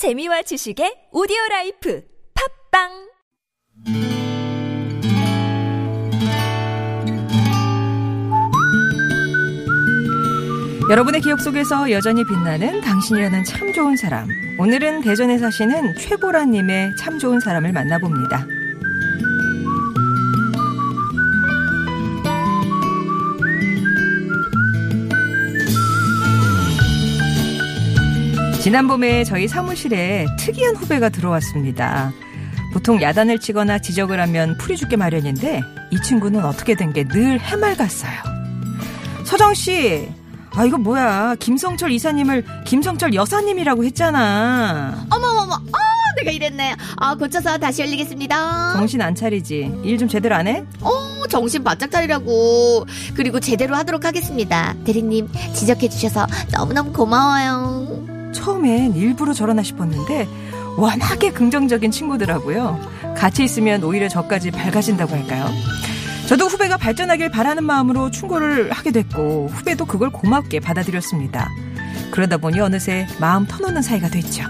재미와 지식의 오디오 라이프 팟빵 여러분의 기억 속에서 여전히 빛나는 당신이라는 참 좋은 사람. 오늘은 대전에 사시는 최보라님의 참 좋은 사람을 만나봅니다. 지난 봄에 저희 사무실에 특이한 후배가 들어왔습니다. 보통 야단을 치거나 지적을 하면 풀이 죽게 마련인데 이 친구는 어떻게 된 게 늘 해맑았어요. 서정 씨, 아 이거 뭐야? 김성철 이사님을 김성철 여사님이라고 했잖아. 어머머머, 아, 내가 이랬네. 아, 고쳐서 다시 열리겠습니다. 정신 안 차리지? 일 좀 제대로 안 해? 어, 정신 바짝 차리라고. 그리고 제대로 하도록 하겠습니다. 대리님, 지적해 주셔서 너무너무 고마워요. 처음엔 일부러 저러나 싶었는데 워낙에 긍정적인 친구더라고요. 같이 있으면 오히려 저까지 밝아진다고 할까요? 저도 후배가 발전하길 바라는 마음으로 충고를 하게 됐고 후배도 그걸 고맙게 받아들였습니다. 그러다 보니 어느새 마음 터놓는 사이가 됐죠.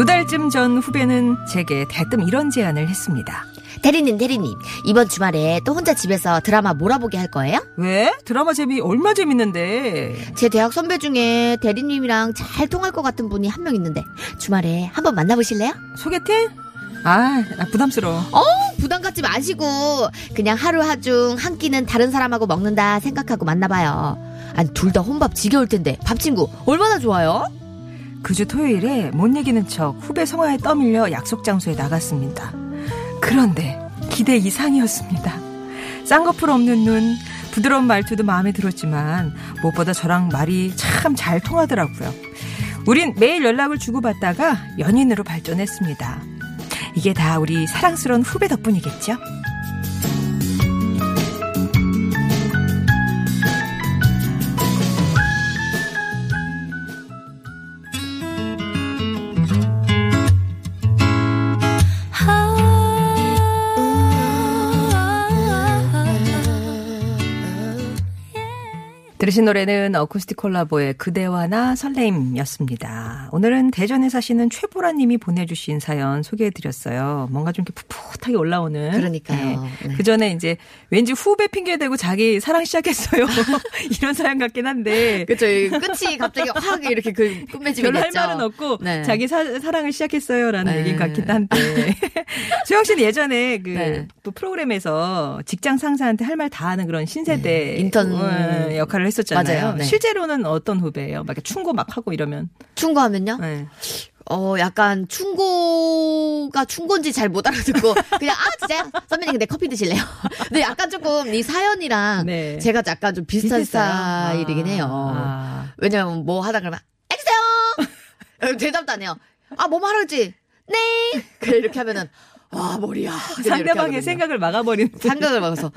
두 달쯤 전 후배는 제게 대뜸 이런 제안을 했습니다. 대리님, 대리님, 이번 주말에 또 혼자 집에서 드라마 몰아보게 할 거예요? 왜? 드라마 재미 얼마 재밌는데. 제 대학 선배 중에 대리님이랑 잘 통할 것 같은 분이 한 명 있는데 주말에 한번 만나보실래요? 소개팅? 아, 나 부담스러워. 어, 부담 갖지 마시고 그냥 하루 하중 한 끼는 다른 사람하고 먹는다 생각하고 만나봐요. 아니 둘 다 혼밥 지겨울 텐데 밥 친구 얼마나 좋아요? 그 주 토요일에 못 이기는 척 후배 성화에 떠밀려 약속 장소에 나갔습니다. 그런데 기대 이상이었습니다. 쌍꺼풀 없는 눈, 부드러운 말투도 마음에 들었지만 무엇보다 저랑 말이 참 잘 통하더라고요. 우린 매일 연락을 주고받다가 연인으로 발전했습니다. 이게 다 우리 사랑스러운 후배 덕분이겠죠? 들으신 노래는 어쿠스틱 콜라보의 그대와 나 설레임이었습니다. 오늘은 대전에 사시는 최보라 님이 보내주신 사연 소개해드렸어요. 뭔가 좀 이렇게 풋풋하게 올라오는. 그러니까요. 네. 그 전에 이제 왠지 후배 핑계대고 자기 사랑 시작했어요. 이런 사연 같긴 한데. 그쵸 끝이 갑자기 확 이렇게 그 끝맺음이 별로 할. 말은 없고 네. 자기 사, 랑을 시작했어요라는 네. 얘기 같긴 한데 수영 씨는 예전에 그 네. 또 프로그램에서 직장 상사한테 할 말 다 하는 그런 신세대 네. 인턴 어, 역할을 했었 잖아요. 맞아요. 네. 실제로는 어떤 후배예요? 막 충고 막 하고 이러면 충고하면요? 네. 어, 약간 충고가 충고인지 잘 못 알아듣고 그냥 아 진짜요? 선배님 근데 커피 드실래요? 근데 약간 조금 이 사연이랑 네. 제가 약간 좀 비슷한? 스타일이긴 해요. 아. 왜냐면 뭐 하다 그러면 해주세요. 대답도 안 해요. 아 뭐 말하지? 네. 그래 이렇게 하면은 아 머리야. 상대방의. 생각을 막아버리는. 생각을 막아서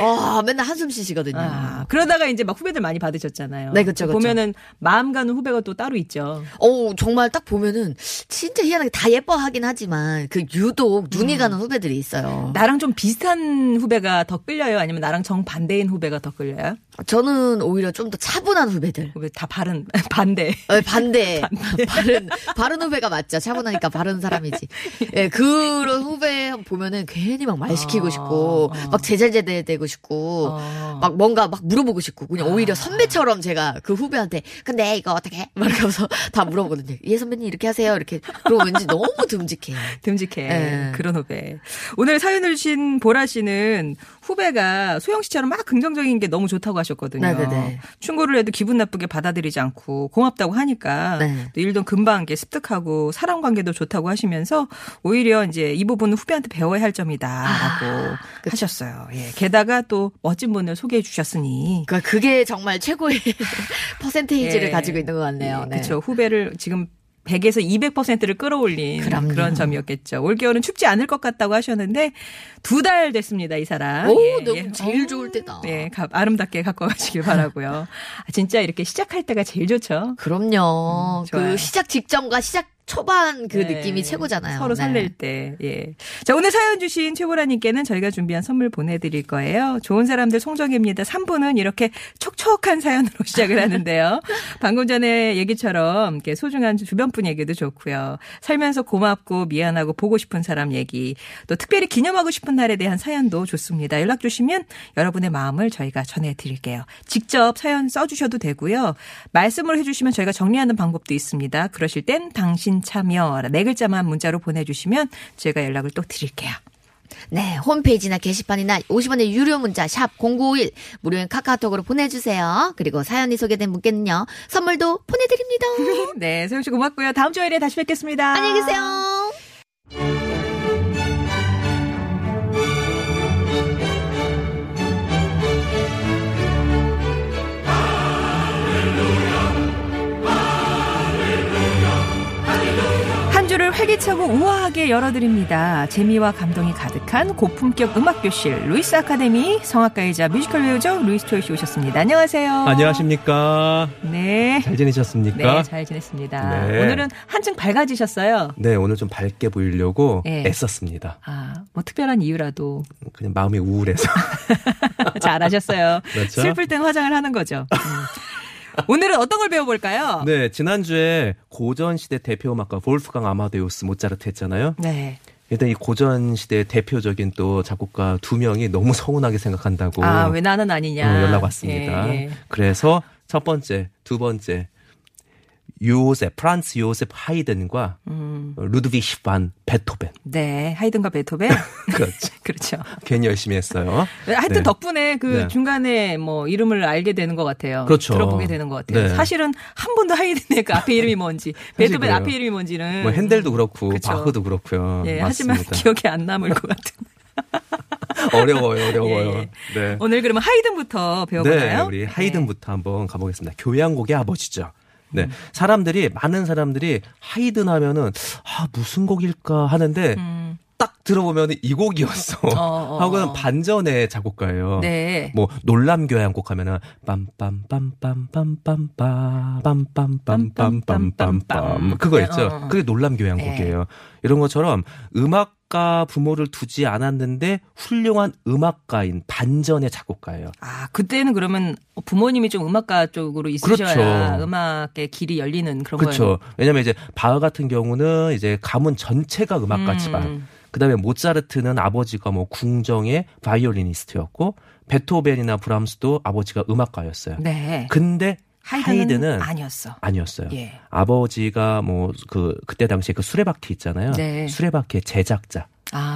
아 맨날 한숨 쉬시거든요. 아, 그러다가 이제 막 후배들 많이 받으셨잖아요. 네, 그쵸. 보면은 마음 가는 후배가 또 따로 있죠. 어 정말 딱 보면은 진짜 희한하게 다 예뻐하긴 하지만 그 유독 눈이 가는 후배들이 있어요. 나랑 좀 비슷한 후배가 더 끌려요? 아니면 나랑 정 반대인 후배가 더 끌려요? 저는 오히려 좀 더 차분한 후배들. 후배 다 바른, 반대. 어, 반대. 바른, 바른 후배가 맞죠. 차분하니까 바른 사람이지. 예, 그런 후배 보면은 괜히 막 말 시키고 어, 싶고, 어. 막 제잘제대 되고 싶고, 어. 막 뭔가 막 물어보고 싶고, 그냥 오히려 아. 선배처럼 제가 그 후배한테, 근데 이거 어떻게 해? 막 이러면서 다 물어보거든요. 예, 선배님 이렇게 하세요. 이렇게. 그러고 왠지 너무 듬직해. 듬직해. 예. 그런 후배. 오늘 사연을 주신 보라 씨는 후배가 소영 씨처럼 막 긍정적인 게 너무 좋다고 하셨 거든요. 네네네. 충고를 해도 기분 나쁘게 받아들이지 않고 고맙다고 하니까 네. 또 일도 금방 이렇게 습득하고 사람 관계도 좋다고 하시면서 오히려 이제 이 부분은 후배한테 배워야 할 점이다라고 아, 하셨어요. 예. 게다가 또 멋진 분을 소개해 주셨으니 그러니까 그게 정말 최고의 퍼센테이지를 예. 가지고 있는 것 같네요. 네. 그렇죠. 후배를 지금 100에서 200%를 끌어올린 그럼요. 그런 점이었겠죠. 올겨울은 춥지 않을 것 같다고 하셨는데 두 달 됐습니다, 이 사람. 오, 예, 너무 예. 제일 어, 좋을 때다. 네, 가- 아름답게 갖고 가시길 바라고요. 아, 진짜 이렇게 시작할 때가 제일 좋죠. 그럼요. 음. 그 시작 직전과 시작 초반 그 네. 느낌이 최고잖아요. 서로 네. 설렐 때. 예. 자, 오늘 사연 주신 최보라님께는 저희가 준비한 선물 보내드릴 거예요. 좋은 사람들 송정입니다. 3부는 이렇게 촉촉한 사연으로 시작을 하는데요. 방금 전에 얘기처럼 이렇게 소중한 주변 분 얘기도 좋고요. 살면서 고맙고 미안하고 보고 싶은 사람 얘기, 또 특별히 기념하고 싶은 날에 대한 사연도 좋습니다. 연락 주시면 여러분의 마음을 저희가 전해드릴게요. 직접 사연 써주셔도 되고요. 말씀을 해주시면 저희가 정리하는 방법도 있습니다. 그러실 땐 당신 참여 네 글자만 문자로 보내주시면 제가 연락을 또 드릴게요. 네, 홈페이지나 게시판이나 50원의 유료 문자 샵 0951 무료인 카카오톡으로 보내주세요. 그리고 사연이 소개된 분께는요 선물도 보내드립니다. 네, 소영 씨 고맙고요. 다음 주에 다시 뵙겠습니다. 안녕히 계세요. 활기차고 우아하게 열어드립니다. 재미와 감동이 가득한 고품격 음악교실 루이스 아카데미 성악가이자 뮤지컬 배우죠 루이스 초이 씨 오셨습니다. 안녕하세요. 안녕하십니까. 네. 잘 지내셨습니까? 네, 잘 지냈습니다. 네. 오늘은 한층 밝아지셨어요. 네, 오늘 좀 밝게 보이려고 네. 애썼습니다. 아, 뭐 특별한 이유라도 그냥 마음이 우울해서. 잘하셨어요. 그렇죠? 슬플 땐 화장을 하는 거죠. 음. 오늘은 어떤 걸 배워볼까요? 네, 지난주에 고전시대 대표 음악가 볼프강 아마데우스 모차르트 했잖아요. 네. 일단 이 고전시대 대표적인 또 작곡가 두 명이 너무 서운하게 생각한다고 아, 왜 나는 아니냐. 어, 연락 왔습니다. 예, 예. 그래서 첫 번째, 두 번째, 요셉, 프란츠 요셉 하이든과 음. 루드비 히 반 베토벤. 네. 하이든과 베토벤. 그렇죠. 그렇죠. 괜히 열심히 했어요. 하여튼 네. 덕분에 그 네. 중간에 뭐 이름을 알게 되는 것 같아요. 그렇죠. 들어보게 되는 것 같아요. 네. 사실은 한 번도 하이든의 그 앞에 이름이 뭔지, 베토벤 그래요. 앞에 이름이 뭔지는. 뭐 핸델도 그렇고 그렇죠. 바흐도 그렇고요. 예, 맞습니다. 하지만 기억이 안 남을 것 같은. 어려워요, 어려워요. 예, 예. 네. 오늘 그러면 하이든부터 배워보나요? 네, 우리 하이든부터 한번 가보겠습니다. 교향곡의 아버지죠. 네. 음. 사람들이, 많은 사람들이 하이든 하면은, 아, 무슨 곡일까 하는데, 음. 딱 들어보면 이 곡이었어. 어, 어, 하고는 어. 반전의 작곡가예요. 네. 뭐 놀람 교향곡 하면은 빰빰빰빰빰빰빰 빰빰빰빰빰빰 그거 있죠. 어, 어. 그게 놀람 교향곡이에요. 이런 것처럼 음악 가 부모를 두지 않았는데 훌륭한 음악가인 반전의 작곡가예요. 아, 그때는 그러면 부모님이 좀 음악가 쪽으로 있으셔야 그렇죠. 음악의 길이 열리는 그런 그렇죠. 거예요. 왜냐면 이제 바흐 같은 경우는 이제 가문 전체가 음악가 음. 집안. 그다음에 모차르트는 아버지가 뭐 궁정의 바이올리니스트였고 베토벤이나 브람스도 아버지가 음악가였어요. 네. 근데 하이든은, 하이든은 아니었어. 아니었어요. 예. 아버지가 뭐 그 그때 당시에 그 수레바퀴 있잖아요. 네. 수레바퀴의 제작자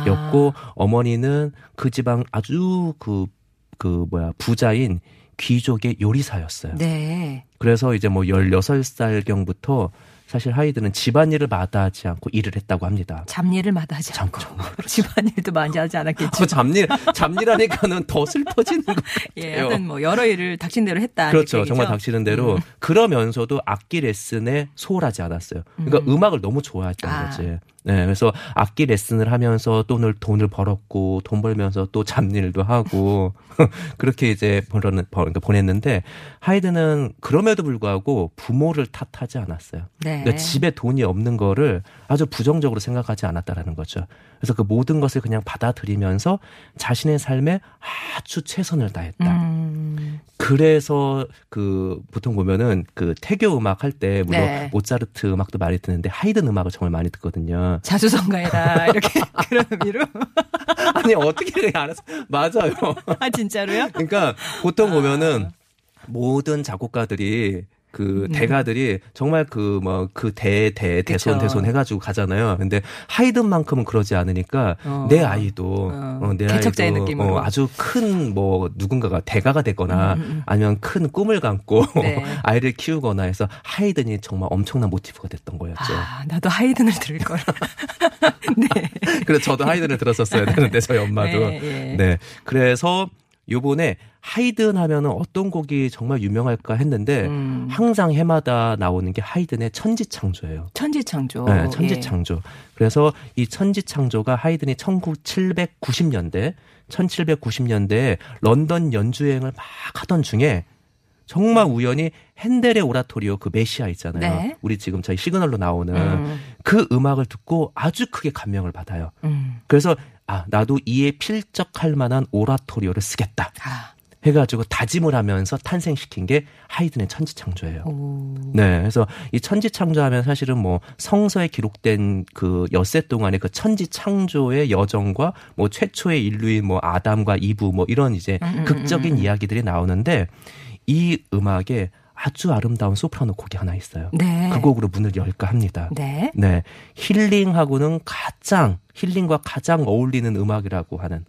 였고 아. 어머니는 그 지방 아주 그그 뭐야 부자인 귀족의 요리사였어요. 네. 그래서 이제 뭐 16살경부터 사실 하이드는 집안일을 마다하지 않고 일을 했다고 합니다. 잡일을 마다하지 않고 집안일도 많이 하지 않았겠죠. 그 잡일 잡일하니까는 더 슬퍼지는 거 예, 같아요. 하여튼 뭐 여러 일을 닥친 대로 했다. 그렇죠. 정말. 닥치는 대로 음. 그러면서도 악기 레슨에 소홀하지 않았어요. 그러니까 음. 악을 너무 좋아했던 아. 거지. 네, 그래서 악기 레슨을 하면서 돈을 돈을 벌었고 돈 벌면서 또 잡일도 하고 그렇게 이제 벌었는 벌, 그러니까 보냈는데 하이드는 그럼에도 불구하고 부모를 탓하지 않았어요. 네. 그러니까 집에 돈이 없는 거를 아주 부정적으로 생각하지 않았다라는 거죠. 그래서 그 모든 것을 그냥 받아들이면서 자신의 삶에 아주 최선을 다했다. 음. 그래서 그 보통 보면은 그 태교 음악 할 때 물론 네. 모차르트 음악도 많이 듣는데 하이든 음악을 정말 많이 듣거든요. 자수성가해라 이렇게 그런 의미로. 아니 어떻게 알아서 맞아요. 아 진짜로요? 그러니까 보통 보면은 모든 작곡가들이 그 음. 대가들이 정말 그 뭐 그 대 대 대손 그쵸. 대손 해가지고 가잖아요. 근데 하이든만큼은 그러지 않으니까 어. 내 아이도 어. 어, 내 아이도. 어, 아주 큰 뭐 누군가가 대가가 되거나 음, 음, 음. 아니면 큰 꿈을 감고 네. 아이를 키우거나 해서 하이든이 정말 엄청난 모티브가 됐던 거였죠. 아 나도 하이든을 들을 걸. 네. 그래서 저도 하이든을 들었었어야 되는데 저희 엄마도 네, 예. 네. 그래서 요번에 하이든 하면은 어떤 곡이 정말 유명할까 했는데 음. 항상 해마다 나오는 게 하이든의 천지창조예요. 천지창조. 네, 예. 천지창조. 그래서 이 천지창조가 하이든이 1790년대, 1790년대에 런던 연주여행을 막 하던 중에 정말 우연히 핸델의 오라토리오 그 메시아 있잖아요. 네. 우리 지금 저희 시그널로 나오는 음. 그 음악을 듣고 아주 크게 감명을 받아요. 음. 그래서 아 나도 이에 필적할 만한 오라토리오를 쓰겠다. 아. 해가지고 다짐을 하면서 탄생시킨 게 하이든의 천지창조예요. 오. 네, 그래서 이 천지창조하면 사실은 뭐 성서에 기록된 그 엿새 동안의 그 천지창조의 여정과 뭐 최초의 인류인 뭐 아담과 이브 뭐 이런 이제 음, 음, 극적인 음, 음. 이야기들이 나오는데 이 음악에 아주 아름다운 소프라노 곡이 하나 있어요. 네. 그 곡으로 문을 열까 합니다. 네. 네. 힐링하고는 가장, 힐링과 가장 어울리는 음악이라고 하는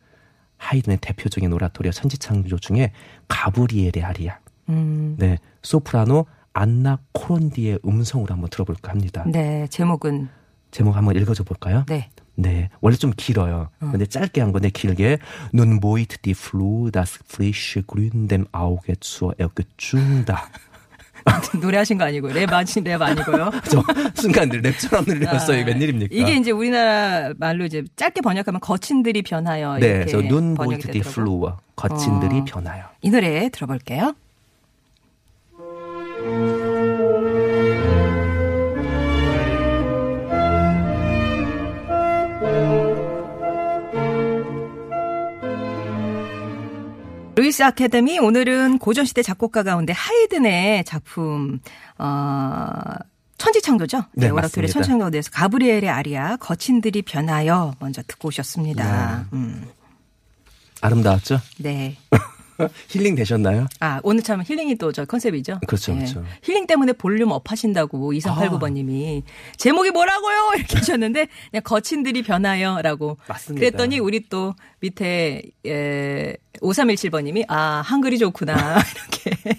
하이든의 대표적인 오라토리아 천지창조 중에 가브리엘의 아리아. 음. 네. 소프라노 안나 코론디의 음성으로 한번 들어볼까 합니다. 네. 제목은 제목 한번 읽어줘 볼까요? 네. 네. 원래 좀 길어요. 근데 짧게 한 건데 길게. Nun beut die Flur das frische Grün dem Auge zur Ergötzung dar. 노래하신 거 아니고요. 랩 아니 랩 아니고요. 저 순간 랩처럼 들렸어요. 아, 웬일입니까? 이게 이제 우리나라 말로 이제 짧게 번역하면 거친들이 변하여 네. 이렇게 그래서 Nun 번역이 beut die 되더라고요. 플루어. 거친들이 어. 변하여. 이 노래 들어볼게요. 루이스 아카데미 오늘은 고전시대 작곡가 가운데 하이든의 작품 어 천지창조죠. 네, 오라토리의 맞습니다. 천지창조에 대해서 가브리엘의 아리아 거친들이 변하여 먼저 듣고 오셨습니다. 음, 아름다웠죠? 네. 힐링 되셨나요? 아, 오늘 참 힐링이 또 저 컨셉이죠. 그렇죠, 예. 그렇죠. 힐링 때문에 볼륨 up 하신다고 2389번님이 제목이 뭐라고요? 이렇게 하셨는데 그냥 거친들이 변하여라고. 맞습니다. 그랬더니 우리 또 밑에 에 5317번님이 아 한글이 좋구나 이렇게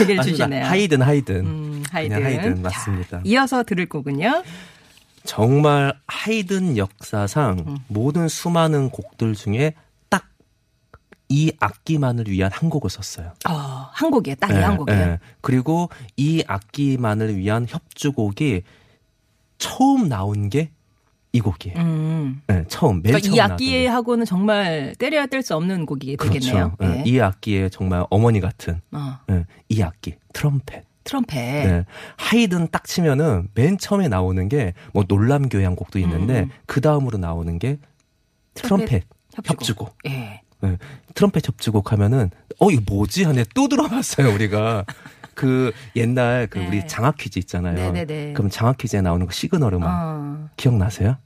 얘기를. 주시네요. 하이든 하이든. 음, 하이든. 하이든 자, 맞습니다. 이어서 들을 거군요. 정말 하이든 역사상 음. 모든 수많은 곡들 중에 딱 이 악기만을 위한 한 곡을 썼어요. 어, 한 곡이에요. 딱이한 예, 곡이에요. 예. 그리고 이 악기만을 위한 협주곡이 처음 나온 게 이 곡이에요. 음. 예, 처음 맨 그러니까 처음 이 악기하고는 정말 때려야 뗄 수 없는 곡이 곡. 되겠네요. 그렇죠. 예, 예. 이 악기의 정말 어머니 같은 어, 예, 이 악기 트럼펫. 트럼펫. 네. 하이든 딱 치면은 맨 처음에 나오는 게 뭐 놀람 교향곡도 있는데 음. 그 다음으로 나오는 게 트럼펫 트럼펫 협주곡. 협주곡. 예. 네. 트럼펫 협주곡 하면은 어 이거 뭐지 하네 또 들어봤어요 우리가 그 옛날 그 네. 우리 장학 퀴즈 있잖아요. 네네네. 그럼 장학 퀴즈에 나오는 그 시그널 음악 어. 기억나세요?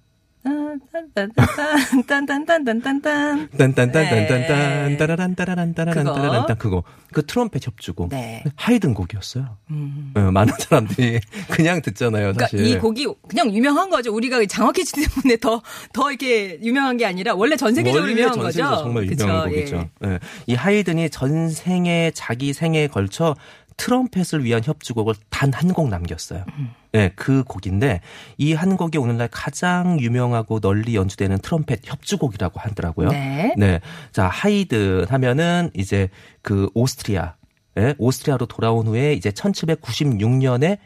딴딴딴딴딴딴딴딴딴. 딴딴 딴딴딴딴 네. 따라란 따라란 따라란 그거. 따라란 딴 그거 그 트럼펫 협주곡 네. 하이든 곡이었어요. 음. 어, 많은 사람들이 그냥 듣잖아요. 그러니까 사실. 이 곡이 그냥 유명한 거죠. 우리가 장학퀴 때문에 더, 더 이렇게 유명한 게 아니라 원래 전 세계적으로 원래 유명한 전 거죠. 정말 유명한 그쵸? 곡이죠. 예. 예. 이 하이든이 전 생애 자기 생애에 걸쳐 트럼펫을 위한 협주곡을 단 한 곡 남겼어요. 음. 예, 그 곡인데 이 한 곡이 오늘날 가장 유명하고 널리 연주되는 트럼펫 협주곡이라고 하더라고요. 네. 네. 자, 하이든 하면은 이제 그 오스트리아, 예, 오스트리아로 돌아온 후에 이제 1796년에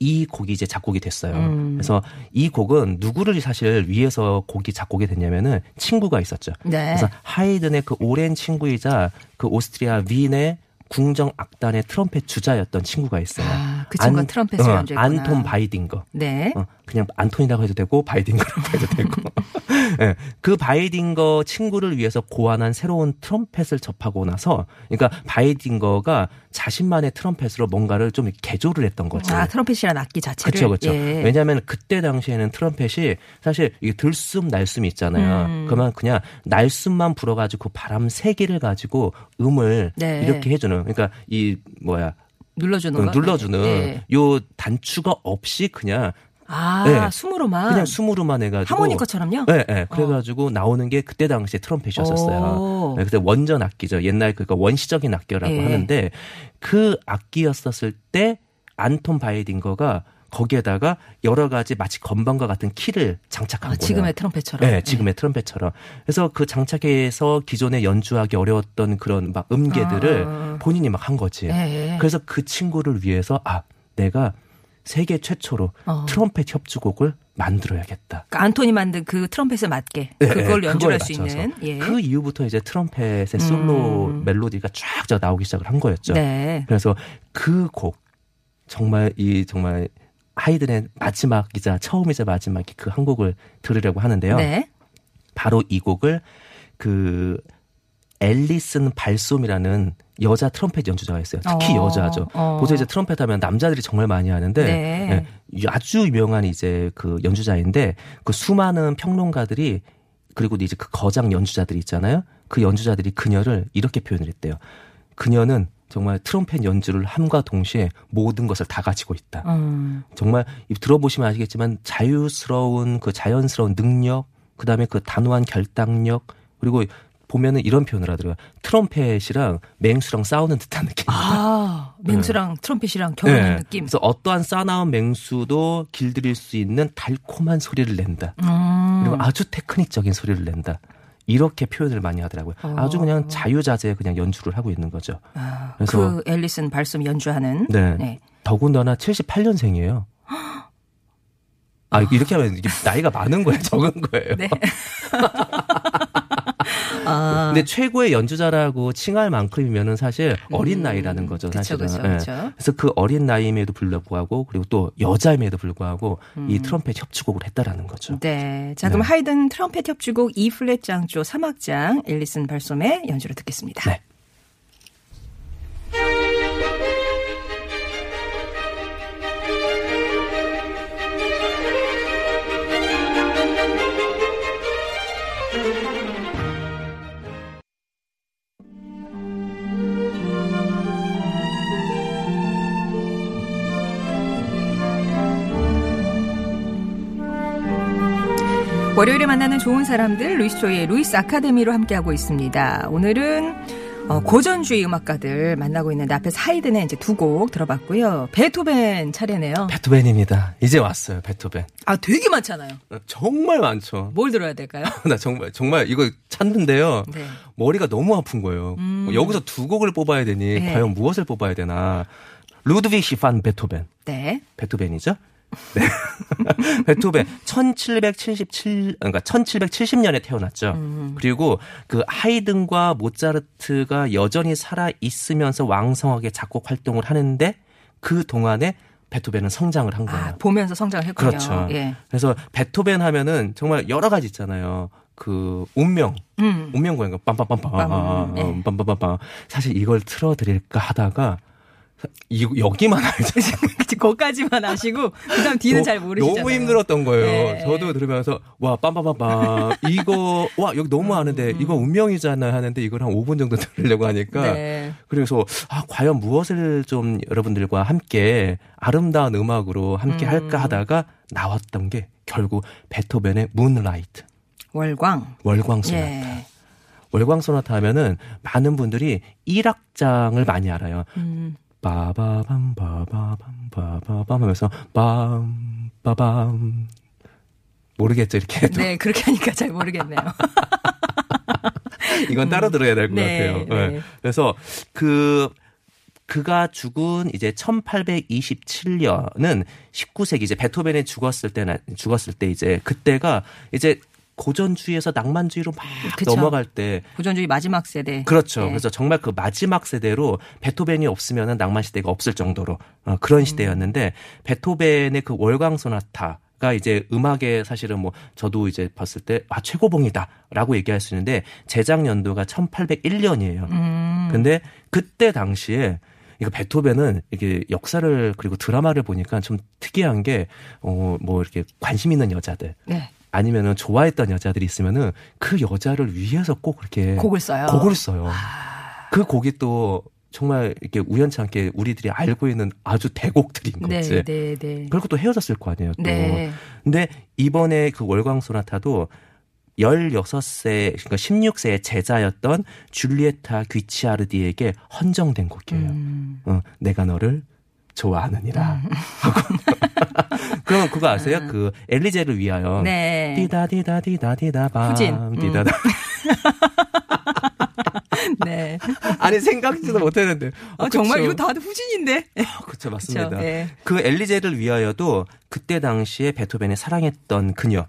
이 곡이 이제 작곡이 됐어요. 음. 그래서 이 곡은 누구를 사실 위해서 곡이 작곡이 됐냐면은 친구가 있었죠. 네. 그래서 하이든의 그 오랜 친구이자 그 오스트리아 빈의 궁정 악단의 트럼펫 주자였던 친구가 있어요. 아, 그 친구가 트럼펫을 어, 연주했구나. 안톤 바이딩거. 네. 어, 그냥 안톤이라고 해도 되고 바이딩거라고 해도 되고. 예, 그 바이딩거 친구를 위해서 고안한 새로운 트럼펫을 접하고 나서, 그러니까 바이딩거가 자신만의 트럼펫으로 뭔가를 좀 개조를 했던 거죠. 아, 트럼펫이라는 악기 자체를. 그렇죠, 그렇죠. 예. 왜냐하면 그때 당시에는 트럼펫이 사실 이게 들숨 날숨 있잖아요. 음. 그러면 그냥 날숨만 불어가지고 그 바람 세기를 가지고 음을 네. 이렇게 해주는. 그러니까 이 뭐야 눌러주는 어, 거. 눌러주는 예. 요 단추가 없이 그냥 아, 네. 숨으로만. 그냥 숨으로만 해가지고 하모니커처럼요? 네, 네. 그래가지고 나오는 게 그때 당시에 트럼펫이었었어요. 오. 네, 그때 원전 악기죠. 옛날 그니까 원시적인 악기라고 예. 하는데 그 악기였었을 때 안톤 바이딩거가 거기에다가 여러 가지 마치 건반과 같은 키를 장착한 아, 거예요. 지금의 트럼펫처럼. 네, 지금의 트럼펫처럼. 그래서 그 장착해서 기존에 연주하기 어려웠던 그런 막 음계들을 아. 본인이 막 한 거지. 예. 예. 그래서 그 친구를 위해서 아 내가 세계 최초로 어. 트럼펫 협주곡을 만들어야겠다. 그러니까 안토니 만든 그 트럼펫에 맞게 네, 그걸 네, 연주할 그거에 수. 있는. 예. 그 이후부터 이제 트럼펫의 솔로 음. 멜로디가 쫙저 나오기 시작을 한 거였죠. 네. 그래서 그 곡 정말 이 정말 하이든의 마지막이자 처음이자 마지막 그한 곡을 들으려고 하는데요. 네. 바로 이 곡을 그 앨리슨 발솜이라는 여자 트럼펫 연주자가 있어요. 특히 어, 여자죠. 어. 보통 이제 트럼펫 하면 남자들이 정말 많이 하는데 네. 예, 아주 유명한 이제 그 연주자인데 그 수많은 평론가들이 그리고 이제 그 거장 연주자들이 있잖아요. 그 연주자들이 그녀를 이렇게 표현을 했대요. 그녀는 정말 트럼펫 연주를 함과 동시에 모든 것을 다 가지고 있다. 음. 정말 이 들어보시면 아시겠지만 자유스러운 그 자연스러운 능력, 그 다음에 그 단호한 결단력, 그리고 보면은 이런 표현을 하더라고요. 트럼펫이랑 맹수랑 싸우는 듯한 느낌. 아, 맹수랑 트럼펫이랑 결혼한 네. 느낌. 그래서 어떠한 싸나운 맹수도 길들일 수 있는 달콤한 소리를 낸다. 음. 그리고 아주 테크닉적인 소리를 낸다. 이렇게 표현을 많이 하더라고요. 아주 그냥 자유자재 그냥 연주를 하고 있는 거죠. 아, 그래서- 그 앨리슨 발솜 연주하는. 네. 네. 더군다나 78년생이에요. 아, 이렇게 하면 이게 나이가 많은 거예요? 적은 거예요? 네. 아, 근데 최고의 연주자라고 칭할 만큼이면은 사실 어린 나이라는 거죠, 음. 그쵸, 사실은. 그쵸, 예. 그쵸. 그래서 그 어린 나이임에도 불구하고 그리고 또 여자임에도 불구하고 음. 이 트럼펫 협주곡을 했다라는 거죠. 네. 자, 그럼 네. 하이든 트럼펫 협주곡 E 플랫 장조 3악장 앨리슨 발솜의 연주를 듣겠습니다. 네. 월요일에 만나는 좋은 사람들 루이스초이의 루이스 아카데미로 함께하고 있습니다. 오늘은 어, 고전주의 음악가들 만나고 있는데 앞에서 하이든의 이제 두 곡 들어봤고요. 베토벤 차례네요. 베토벤입니다. 이제 왔어요, 베토벤. 아 되게 많잖아요. 정말 많죠. 뭘 들어야 될까요? 나 정말 정말 이거 찾는데요. 네. 머리가 너무 아픈 거예요. 음. 여기서 두 곡을 뽑아야 되니 네. 과연 무엇을 뽑아야 되나? 루드비히 판 베토벤. 네. 베토벤이죠? 네. 베토벤 1777 그러니까 1770년에 태어났죠. 음. 그리고 그 하이든과 모차르트가 여전히 살아 있으면서 왕성하게 작곡 활동을 하는데 그 동안에 베토벤은 성장을 한 거예요. 아, 보면서 성장을 했군요. 그렇죠. 예. 그래서 베토벤 하면은 정말 여러 가지 있잖아요. 그 운명, 음. 운명 고양이 빰빰빰빰, 빰, 네. 빰빰빰빰. 사실 이걸 틀어드릴까 하다가 이 여기만 알죠. 거기까지만 아시고 그다음 뒤는 너- 잘 모르시잖아요. 너무 힘들었던 거예요. 네. 저도 들으면서 와 빰빰빰빰 이거 와 여기 너무 아는데 이거 운명이잖아 하는데 이걸 한 5분 정도 들으려고 하니까 음. 네. 그래서 아 과연 무엇을 좀 여러분들과 함께 아름다운 음악으로 함께 음. 할까 하다가 나왔던 게 결국 베토벤의 문라이트 월광. 월광 소나타. 예. 월광 소나타 하면은 많은 분들이 1악장을 많이 알아요. 음. 빠바밤 빠바밤 빠바밤 하면서 빰 빠밤 모르겠죠 이렇게 해도 네, 그렇게 하니까 잘 모르겠네요. 이건 따로 들어야 될것 네, 같아요. 네. 네. 그래서 그 그가 죽은 이제 1827년은 19세기 이제 베토벤이 죽었을 때나 죽었을 때 이제 그때가 이제 고전주의에서 낭만주의로 막 그쵸. 넘어갈 때 고전주의 마지막 세대. 그렇죠. 네. 그래서 정말 그 마지막 세대로 베토벤이 없으면은 낭만 시대가 없을 정도로 어, 그런 시대였는데 베토벤의 그 월광 소나타 가 이제 음악에 사실은 뭐 저도 이제 봤을 때 아 최고봉이다라고 얘기할 수 있는데 제작 연도가 1801년이에요. 음. 근데 그때 당시에 이거 베토벤은 이게 역사를 그리고 드라마를 보니까 좀 특이한 게 어 뭐 이렇게 관심 있는 여자들 네. 아니면은 좋아했던 여자들이 있으면은 그 여자를 위해서 꼭 그렇게 곡을 써요. 곡을 써요. 아. 그 곡이 또 정말 이렇게 우연치 않게 우리들이 알고 있는 아주 대곡들인 거지. 네, 네, 네. 그리고 또 헤어졌을 거 아니에요. 또. 네. 근데 이번에 그 월광 소나타도 16세, 그러니까 16세의 제자였던 줄리에타 귀치아르디에게 헌정된 곡이에요. 음. 어, 내가 너를 좋아하느니라. 하고. 그럼 그거 아세요? 그 엘리제를 위하여. 네. 디다 디다 디다 디다 밤. 후진. 음. 디다다. 네. 아 아니 생각지도 못했는데. 아, 정말 이거 다들 후진인데. 그렇죠 맞습니다. 그쵸, 예. 그 엘리제를 위하여도 그때 당시에 베토벤이 사랑했던 그녀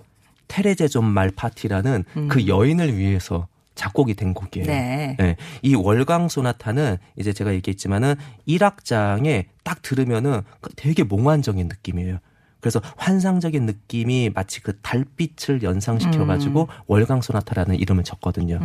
테레제 좀 말파티라는 그 여인을 위해서 작곡이 된 곡이에요. 네. 예, 이 월광 소나타는 이제 제가 얘기했지만은 1악장에 딱 들으면은 그 되게 몽환적인 느낌이에요. 그래서 환상적인 느낌이 마치 그 달빛을 연상시켜 가지고 월광 소나타라는 이름을 졌거든요.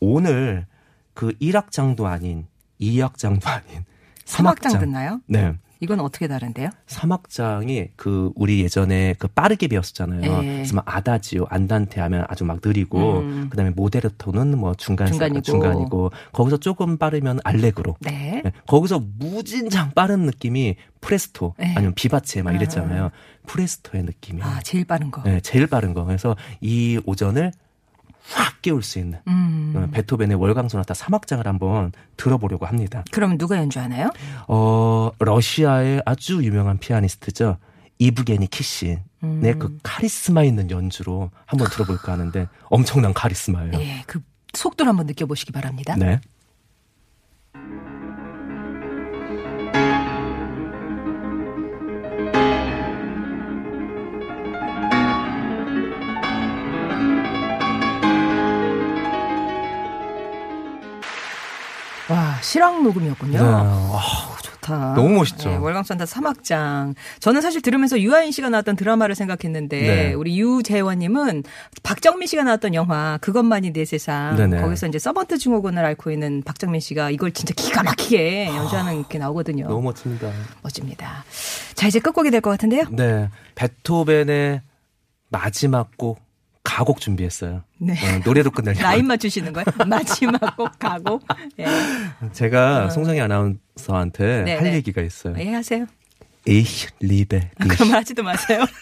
오늘 그 1악장도 아닌 2악장도 아닌 3악장 3악장. 듣나요? 네. 이건 어떻게 다른데요? 3악장이 그 우리 예전에 그 빠르게 배웠었잖아요. 예. 그래서 막 아다지오, 안단테 하면 아주 막 느리고 음. 그다음에 모데르토는 뭐 중간 중간이고. 중간이고 거기서 조금 빠르면 알레그로. 네. 네, 거기서 무진장 빠른 느낌이 프레스토 네. 아니면 비바체 막 이랬잖아요. 프레스토의 느낌이. 아, 제일 빠른 거. 네, 제일 빠른 거. 그래서 이 오전을 확 깨울 수 있는 음. 어, 베토벤의 월광 소나타 3악장을 한번 들어보려고 합니다. 그럼 누가 연주하나요? 어, 러시아의 아주 유명한 피아니스트죠. 이브게니 키신의 음. 그 카리스마 있는 연주로 한번 들어볼까 하는데 엄청난 카리스마예요. 예, 그 속도를 한번 느껴보시기 바랍니다. 네. 와, 실황 녹음이었군요. 네. 아, 좋다. 너무 멋있죠. 네, 월광산타 사막장. 저는 사실 들으면서 유아인 씨가 나왔던 드라마를 생각했는데 네. 우리 유재원님은 박정민 씨가 나왔던 영화 그것만이 내 세상. 네네. 거기서 이제 서번트 증후군을 앓고 있는 박정민 씨가 이걸 진짜 기가 막히게 연주하는 게 나오거든요. 너무 멋집니다. 멋집니다. 자 이제 끝곡이 될 것 같은데요. 네. 베토벤의 마지막 곡 가곡 준비했어요. 네. 어, 노래로 끝내려고. 라인 맞추시는 거예요? 마지막 곡 가고. 예. 제가 송정희 아나운서한테 네네. 할 얘기가 있어요. 예, 하세요. Ich liebe dich. 그럼 하지도 마세요.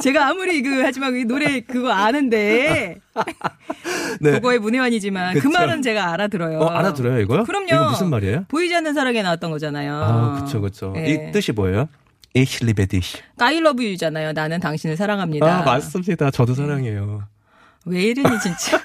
제가 아무리 그 하지만 이 노래 그거 아는데 네. 그거의 문외한이지만 그 그쵸. 말은 제가 알아들어요. 어, 알아들어요, 이거요? 그럼요. 이거 무슨 말이에요? 보이지 않는 사랑에 나왔던 거잖아요. 아, 그쵸, 그쵸. 예. 이 뜻이 뭐예요? Ich liebe dich. I love you잖아요. 나는 당신을 사랑합니다. 아, 맞습니다. 저도 사랑해요. 왜 이러니 진짜.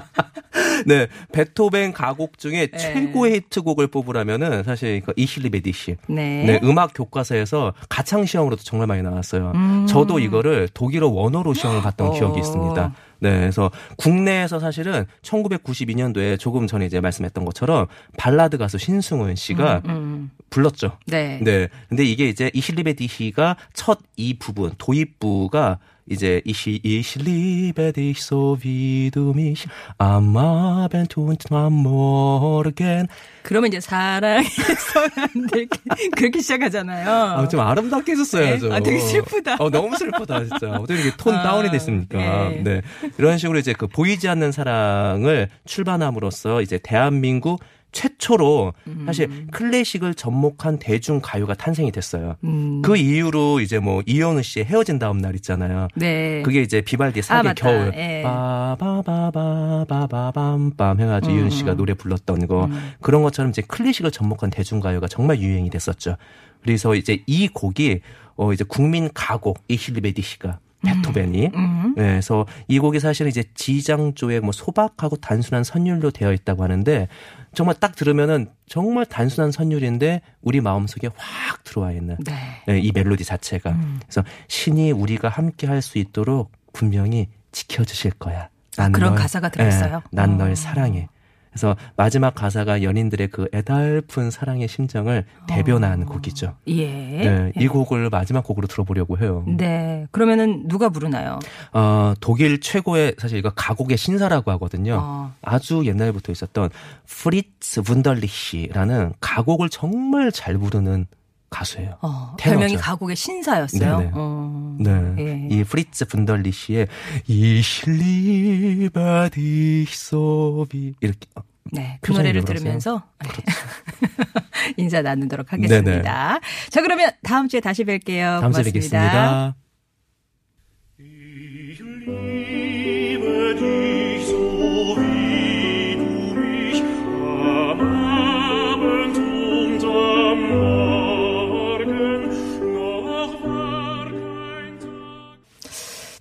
네, 베토벤 가곡 중에 네. 최고의 히트곡을 뽑으라면은 사실 그 이실리베디시. 네. 네, 음악 교과서에서 가창 시험으로도 정말 많이 나왔어요. 음. 저도 이거를 독일어 원어로 시험을 봤던 어. 기억이 있습니다. 네, 그래서 국내에서 사실은 1992년도에 조금 전에 이제 말씀했던 것처럼 발라드 가수 신승훈 씨가 음. 불렀죠. 네. 네. 근데 이게 이제 이실리베디시가 첫 이 부분, 도입부가 이제 이시 이실리베디시 소비두미시 아마벤 툰트만 모르겐 그러면 이제 사랑해서 안 돼. 그렇게 시작하잖아요. 아, 좀 아름답게 해줬어야죠. 네? 아, 되게 슬프다. 어, 너무 슬프다, 진짜. 어떻게 이렇게 톤 아, 다운이 됐습니까? 네. 네. 이런 식으로 이제 그 보이지 않는 사랑을 출반함으로써 이제 대한민국 최초로 사실 클래식을 접목한 대중 가요가 탄생이 됐어요. 음. 그 이후로 이제 뭐 이현우 씨의 헤어진 다음 날 있잖아요. 네. 그게 이제 비발디의 아, 사계 맞다. 겨울 예. 바바바바바밤밤 해가지고 음, 이현우 씨가 노래 불렀던 거 그런 것처럼 이제 클래식을 접목한 대중 가요가 정말 유행이 됐었죠. 그래서 이제 이 곡이 어 이제 국민 가곡 이 힐리베디 씨가 베토벤이 음. 네, 그래서 이 곡이 사실은 이제 지장조의 뭐 소박하고 단순한 선율로 되어 있다고 하는데 정말 딱 들으면은 정말 단순한 선율인데 우리 마음속에 확 들어와 있는 네. 네, 이 멜로디 자체가 그래서 신이 우리가 함께 할 수 있도록 분명히 지켜주실 거야. 난 아, 그런 널- 가사가 들어있어요? 네, 난널 어. 사랑해. 그래서 마지막 가사가 연인들의 그 애달픈 사랑의 심정을 대변한 곡이죠. 예. 네, 이 곡을 마지막 곡으로 들어보려고 해요. 네. 그러면은 누가 부르나요? 어, 독일 최고의 사실 이거 가곡의 신사라고 하거든요. 어. 아주 옛날부터 있었던 프리츠 분덜리시라는 가곡을 정말 잘 부르는 가수예요. 어. 별명이 가곡의 신사였어요. 네네. 어. 네. 예. 이 프리츠 분덜리시의 Ich liebe dich so wie 이렇게 어, 네, 그 노래를 왜 그러세요? 들으면서 인사 나누도록 하겠습니다. 자, 그러면 다음 주에 다시 뵐게요. 다음 주에 고맙습니다. 뵙겠습니다.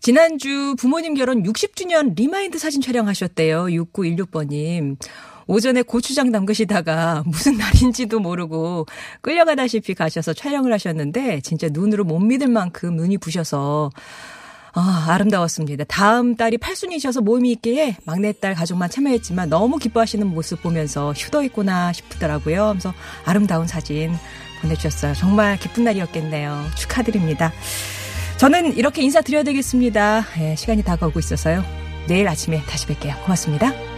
지난주 부모님 결혼 60주년 remind 사진 촬영하셨대요. 6916번님. 오전에 고추장 담그시다가 무슨 날인지도 모르고 끌려가다시피 가셔서 촬영을 하셨는데 진짜 눈으로 못 믿을 만큼 눈이 부셔서 아, 아름다웠습니다. 다음 달이 팔순이셔서 모임이 있기에 막내딸 가족만 참여했지만 너무 기뻐하시는 모습 보면서 효도 있구나 싶더라고요. 하면서 아름다운 사진 보내주셨어요. 정말 기쁜 날이었겠네요. 축하드립니다. 저는 이렇게 인사드려야 되겠습니다. 예, 시간이 다가오고 있어서요. 내일 아침에 다시 뵐게요. 고맙습니다.